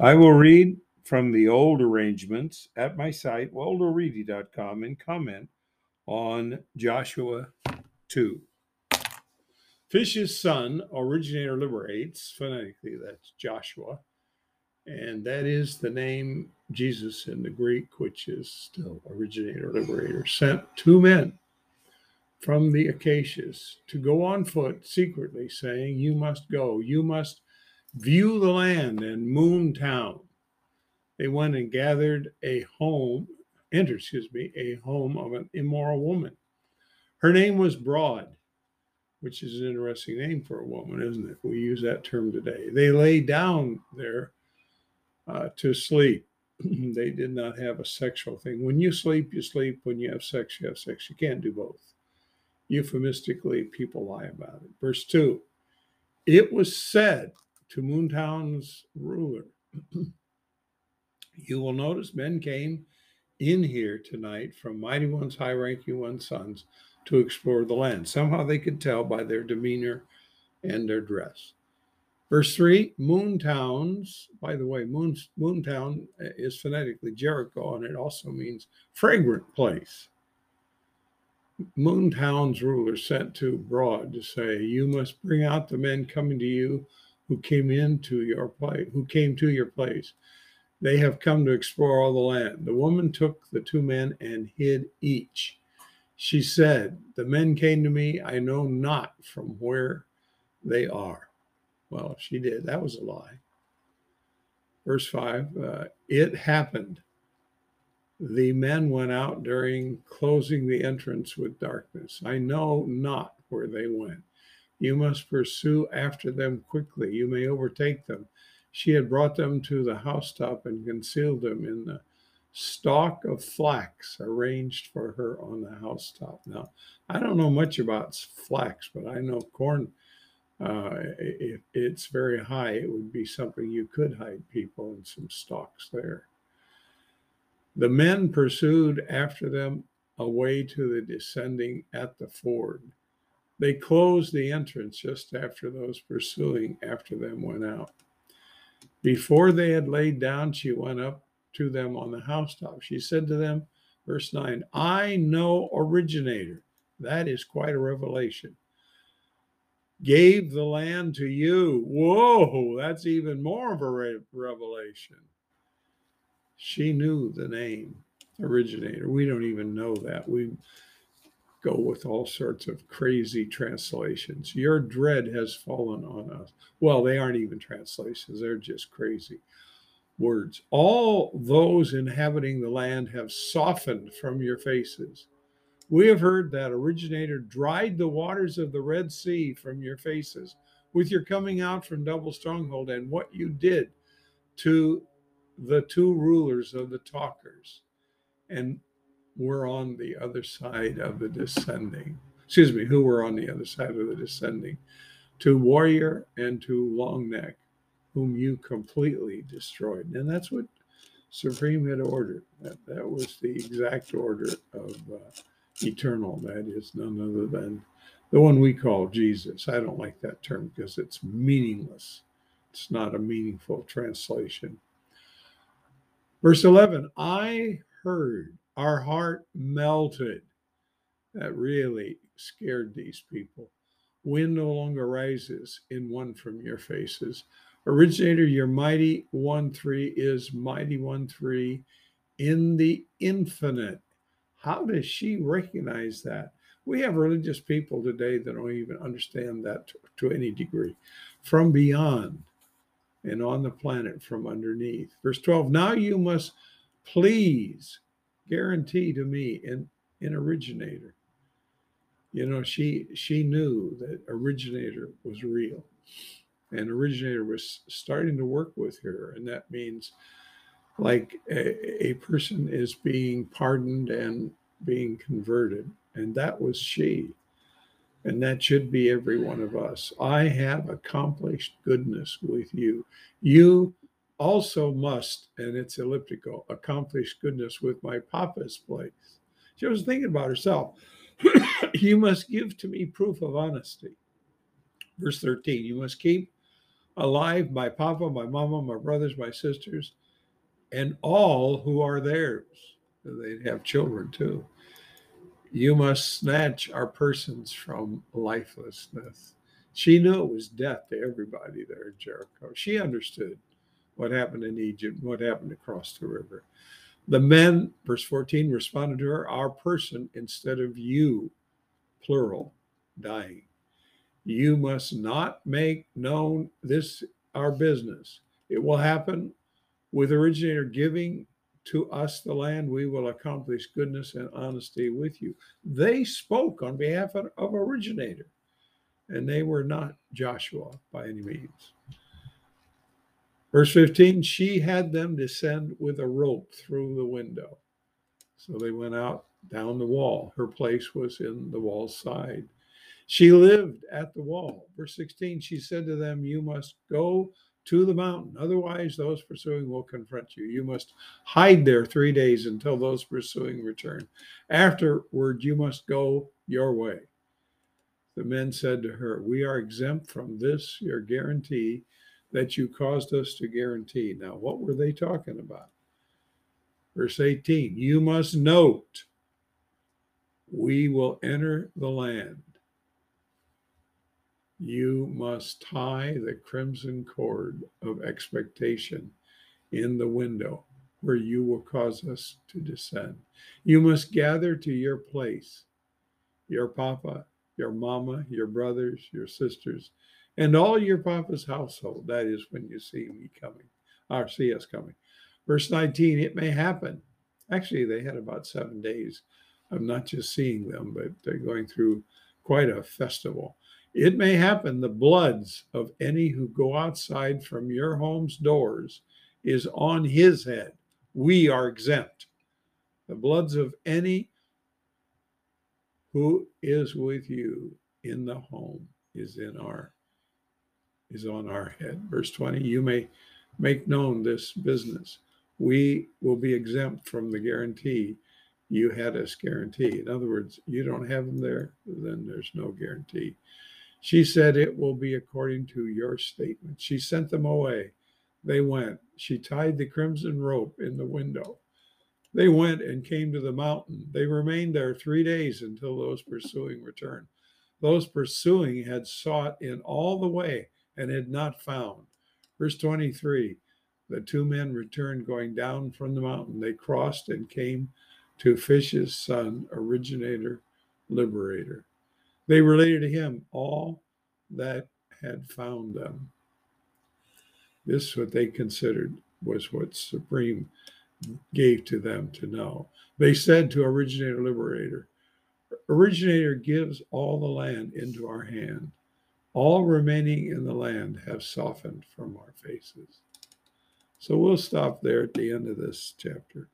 I will read from the old arrangements at my site, waldoreedy.com, and comment on Joshua 2. Fish's son, originator liberates, phonetically, that's Joshua. And that is the name Jesus in the Greek, which is still originator liberator, sent two men from the Acacias to go on foot secretly, saying, You must go, you must view the land and Moon Town. They went and gathered a home, entered, excuse me, a home of an immoral woman. Her name was Broad which is an interesting name for a woman, isn't it? We use that term today. They lay down there uh, to sleep. they did not have a sexual thing. When you sleep, you sleep. When you have sex, you have sex. You can't do both. Euphemistically, people lie about it. Verse 2 It was said to Moontown's ruler, You will notice men came in here tonight from mighty ones, high ranking ones' sons to explore the land. Somehow they could tell by their demeanor and their dress. Verse 3 Moontowns, by the way, Moon, Moontown is phonetically Jericho, and it also means fragrant place. Moontown's ruler sent to Broad to say, You must bring out the men coming to you who came into your place, who came to your place. They have come to explore all the land. The woman took the two men and hid each she said, The men came to me, I know not from where they are. Well, she did. That was a lie. Verse 5 uh, It happened. The men went out during closing the entrance with darkness. I know not where they went. You must pursue after them quickly. You may overtake them. She had brought them to the housetop and concealed them in the stalk of flax arranged for her on the housetop. Now, I don't know much about flax, but I know corn, uh, if it's very high, it would be something you could hide people in some stalks there. The men pursued after them away to the descending at the ford. They closed the entrance just after those pursuing after them went out. Before they had laid down, she went up to them on the housetop. She said to them, verse 9, I know originator. That is quite a revelation. Gave the land to you. Whoa, that's even more of a re- revelation. She knew the name originator. We don't even know that. We go with all sorts of crazy translations. Your dread has fallen on us. Well, they aren't even translations, they're just crazy words. All those inhabiting the land have softened from your faces. We have heard that originator dried the waters of the Red Sea from your faces with your coming out from double stronghold and what you did to the two rulers of the talkers. And we're on the other side of the descending. Excuse me, who were on the other side of the descending? To warrior and to long neck whom you completely destroyed. And that's what Supreme had ordered. That, that was the exact order of uh, eternal. That is none other than the one we call Jesus. I don't like that term because it's meaningless, it's not a meaningful translation. Verse 11 I heard, our heart melted. That really scared these people. Wind no longer rises in one from your faces. Originator, your mighty one three is mighty one three in the infinite. How does she recognize that? We have religious people today that don't even understand that to, to any degree. From beyond and on the planet from underneath. Verse 12, now you must please guarantee to me an, an originator. You know, she she knew that originator was real. And originator was starting to work with her and that means like a, a, person is being pardoned and being converted and that was she. And that should be every one of us. I have accomplished goodness with you. You also must and it's elliptical accomplish goodness with my papa's place she was thinking about herself you must give to me proof of honesty verse 13 you must keep alive, my papa, my mama, my brothers, my sisters, and all who are theirs. They'd have children too. You must snatch our persons from lifelessness. She knew it was death to everybody there in Jericho. She understood what happened in Egypt, what happened across the river. The men, verse 14, responded to her, Our person instead of you, plural, dying. You must not make known this our business. It will happen with originator giving to us the land, we will accomplish goodness and honesty with you. They spoke on behalf of, originator, and they were not Joshua by any means. Verse 15, she had them descend with a rope through the window. So they went out down the wall. Her place was in the wall side. She lived at the wall. Verse 16, she said to them, You must go to the mountain. Otherwise, those pursuing will confront you. You must hide there three days until those pursuing return. Afterward, you must go your way. The men said to her, We are exempt from this, your guarantee that you caused us to guarantee. Now, what were they talking about? Verse 18 You must note, we will enter the land you must tie the crimson cord of expectation in the window where you will cause us to descend. You must gather to your place, your papa, your mama, your brothers, your sisters, and all your papa's household. That is when you see me coming, or see us coming. Verse 19, it may happen. Actually, they had about seven days of not just seeing them, but they're going through quite a festival. It may happen the bloods of any who go outside from your home's doors is on his head. We are exempt. The bloods of any who is with you in the home is in our is on our head. Verse 20, you may make known this business. We will be exempt from the guarantee you had us guarantee. In other words, you don't have them there, then there's no guarantee. She said, It will be according to your statement. She sent them away. They went. She tied the crimson rope in the window. They went and came to the mountain. They remained there three days until those pursuing returned. Those pursuing had sought in all the way and had not found. Verse 23 The two men returned going down from the mountain. They crossed and came to Fish's son, originator, liberator. They related to him all that had found them. This, what they considered, was what Supreme gave to them to know. They said to Originator Liberator, Originator gives all the land into our hand. All remaining in the land have softened from our faces. So we'll stop there at the end of this chapter.